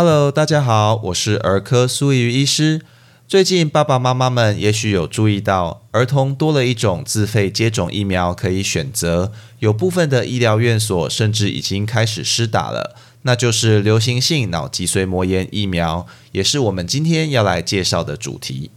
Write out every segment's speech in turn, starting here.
Hello，大家好，我是儿科苏怡医师。最近爸爸妈妈们也许有注意到，儿童多了一种自费接种疫苗可以选择，有部分的医疗院所甚至已经开始施打了，那就是流行性脑脊髓膜炎疫苗，也是我们今天要来介绍的主题。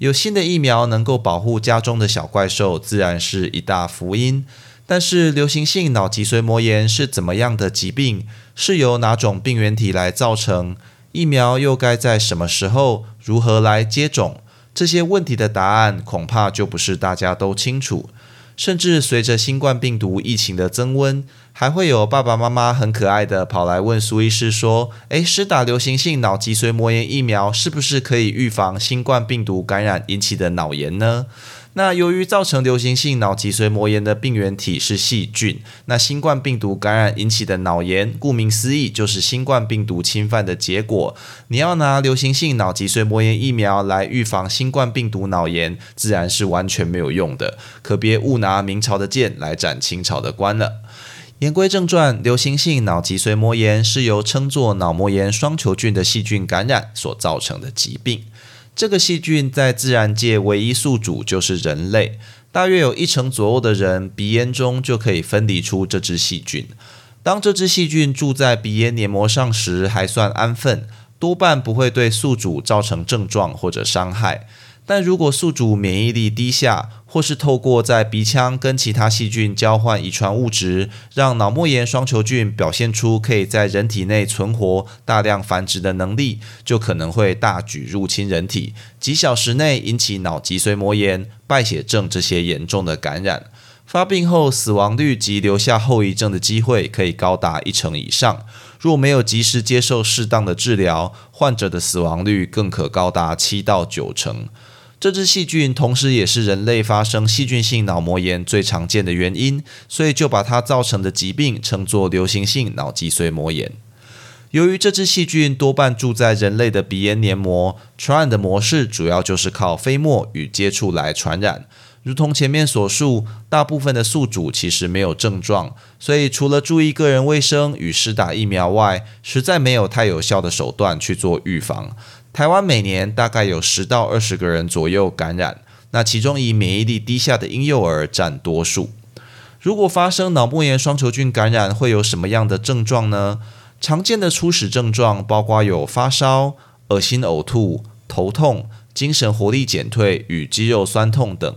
有新的疫苗能够保护家中的小怪兽，自然是一大福音。但是，流行性脑脊髓膜炎是怎么样的疾病？是由哪种病原体来造成？疫苗又该在什么时候、如何来接种？这些问题的答案恐怕就不是大家都清楚。甚至随着新冠病毒疫情的增温，还会有爸爸妈妈很可爱的跑来问苏医师说：“诶，施打流行性脑脊髓膜炎疫苗是不是可以预防新冠病毒感染引起的脑炎呢？”那由于造成流行性脑脊髓膜炎的病原体是细菌，那新冠病毒感染引起的脑炎，顾名思义就是新冠病毒侵犯的结果。你要拿流行性脑脊髓膜炎疫苗来预防新冠病毒脑炎，自然是完全没有用的。可别误拿明朝的剑来斩清朝的官了。言归正传，流行性脑脊髓膜炎是由称作脑膜炎双球菌的细菌感染所造成的疾病。这个细菌在自然界唯一宿主就是人类，大约有一成左右的人鼻咽中就可以分离出这只细菌。当这只细菌住在鼻咽黏膜上时，还算安分，多半不会对宿主造成症状或者伤害。但如果宿主免疫力低下，或是透过在鼻腔跟其他细菌交换遗传物质，让脑膜炎双球菌表现出可以在人体内存活、大量繁殖的能力，就可能会大举入侵人体，几小时内引起脑脊髓膜炎、败血症这些严重的感染。发病后死亡率及留下后遗症的机会可以高达一成以上。若没有及时接受适当的治疗，患者的死亡率更可高达七到九成。这只细菌同时也是人类发生细菌性脑膜炎最常见的原因，所以就把它造成的疾病称作流行性脑脊髓膜炎。由于这只细菌多半住在人类的鼻咽黏膜，传染的模式主要就是靠飞沫与接触来传染。如同前面所述，大部分的宿主其实没有症状，所以除了注意个人卫生与施打疫苗外，实在没有太有效的手段去做预防。台湾每年大概有十到二十个人左右感染，那其中以免疫力低下的婴幼儿占多数。如果发生脑膜炎双球菌感染，会有什么样的症状呢？常见的初始症状包括有发烧、恶心、呕吐、头痛、精神活力减退与肌肉酸痛等。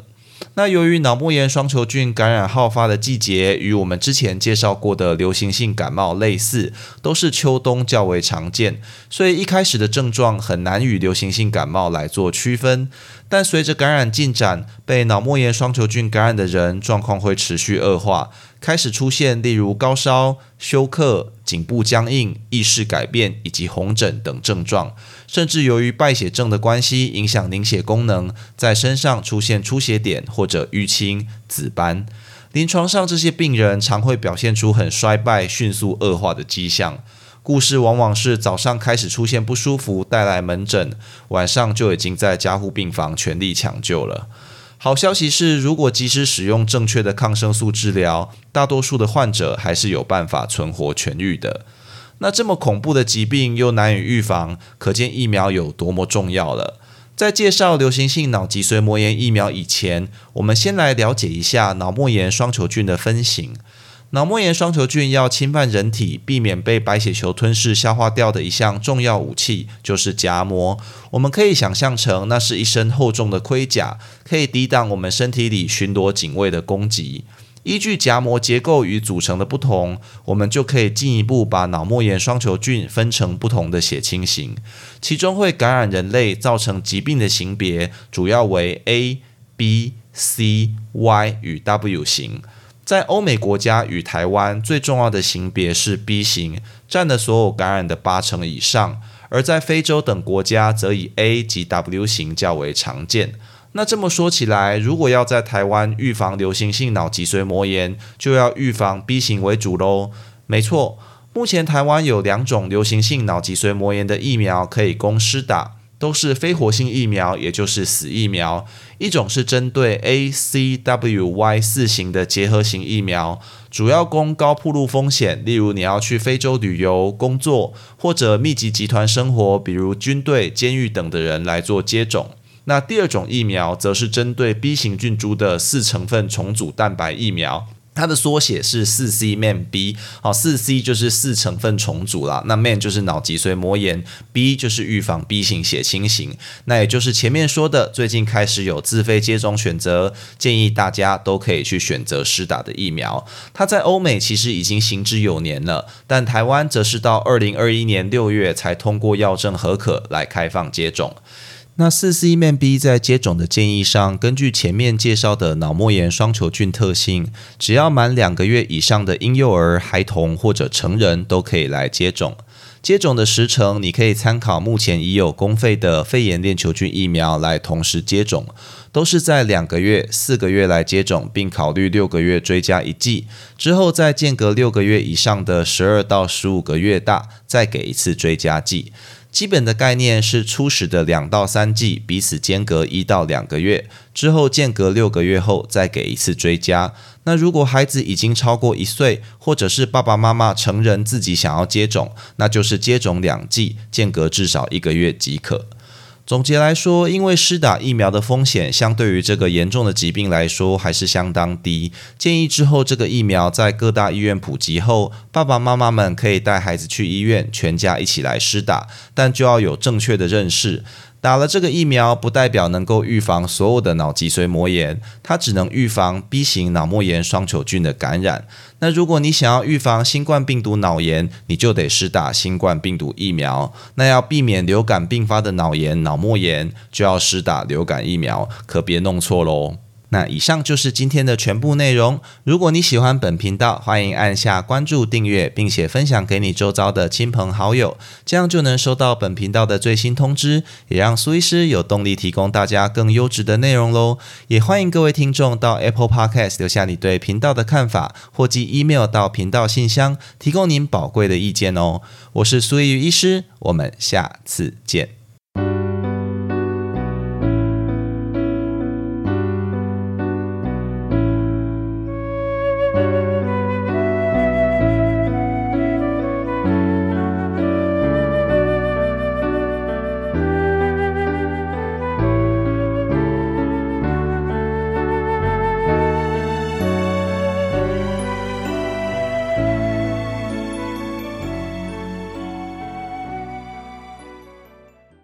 那由于脑膜炎双球菌感染好发的季节与我们之前介绍过的流行性感冒类似，都是秋冬较为常见，所以一开始的症状很难与流行性感冒来做区分。但随着感染进展，被脑膜炎双球菌感染的人状况会持续恶化，开始出现例如高烧、休克、颈部僵硬、意识改变以及红疹等症状，甚至由于败血症的关系影响凝血功能，在身上出现出血点或者淤青、紫斑。临床上这些病人常会表现出很衰败、迅速恶化的迹象。故事往往是早上开始出现不舒服，带来门诊，晚上就已经在加护病房全力抢救了。好消息是，如果及时使用正确的抗生素治疗，大多数的患者还是有办法存活痊愈的。那这么恐怖的疾病又难以预防，可见疫苗有多么重要了。在介绍流行性脑脊髓膜炎疫苗以前，我们先来了解一下脑膜炎双球菌的分型。脑膜炎双球菌要侵犯人体，避免被白血球吞噬消化掉的一项重要武器就是荚膜。我们可以想象成，那是一身厚重的盔甲，可以抵挡我们身体里巡逻警卫的攻击。依据荚膜结构与组成的不同，我们就可以进一步把脑膜炎双球菌分成不同的血清型，其中会感染人类造成疾病的型别主要为 A、B、C、Y 与 W 型。在欧美国家与台湾，最重要的型别是 B 型，占了所有感染的八成以上；而在非洲等国家，则以 A 及 W 型较为常见。那这么说起来，如果要在台湾预防流行性脑脊髓膜炎，就要预防 B 型为主喽。没错，目前台湾有两种流行性脑脊髓膜炎的疫苗可以供施打。都是非活性疫苗，也就是死疫苗。一种是针对 A、C、W、Y 四型的结合型疫苗，主要供高铺路风险，例如你要去非洲旅游、工作或者密集集团生活，比如军队、监狱等的人来做接种。那第二种疫苗则是针对 B 型菌株的四成分重组蛋白疫苗。它的缩写是四 C Man B，好，四 C 就是四成分重组啦，那 Man 就是脑脊髓膜炎，B 就是预防 B 型血清型，那也就是前面说的，最近开始有自费接种选择，建议大家都可以去选择施打的疫苗。它在欧美其实已经行之有年了，但台湾则是到二零二一年六月才通过药证合可来开放接种。那四 C 面 B 在接种的建议上，根据前面介绍的脑膜炎双球菌特性，只要满两个月以上的婴幼儿、孩童或者成人都可以来接种。接种的时程，你可以参考目前已有公费的肺炎链球菌疫苗来同时接种，都是在两个月、四个月来接种，并考虑六个月追加一剂，之后再间隔六个月以上的十二到十五个月大，再给一次追加剂。基本的概念是初始的两到三剂彼此间隔一到两个月，之后间隔六个月后再给一次追加。那如果孩子已经超过一岁，或者是爸爸妈妈成人自己想要接种，那就是接种两剂，间隔至少一个月即可。总结来说，因为施打疫苗的风险相对于这个严重的疾病来说还是相当低，建议之后这个疫苗在各大医院普及后，爸爸妈妈们可以带孩子去医院，全家一起来施打，但就要有正确的认识。打了这个疫苗，不代表能够预防所有的脑脊髓膜炎，它只能预防 B 型脑膜炎双球菌的感染。那如果你想要预防新冠病毒脑炎，你就得施打新冠病毒疫苗。那要避免流感并发的脑炎、脑膜炎，就要施打流感疫苗，可别弄错喽。那以上就是今天的全部内容。如果你喜欢本频道，欢迎按下关注、订阅，并且分享给你周遭的亲朋好友，这样就能收到本频道的最新通知，也让苏医师有动力提供大家更优质的内容喽。也欢迎各位听众到 Apple Podcast 留下你对频道的看法，或寄 email 到频道信箱，提供您宝贵的意见哦。我是苏医医师，我们下次见。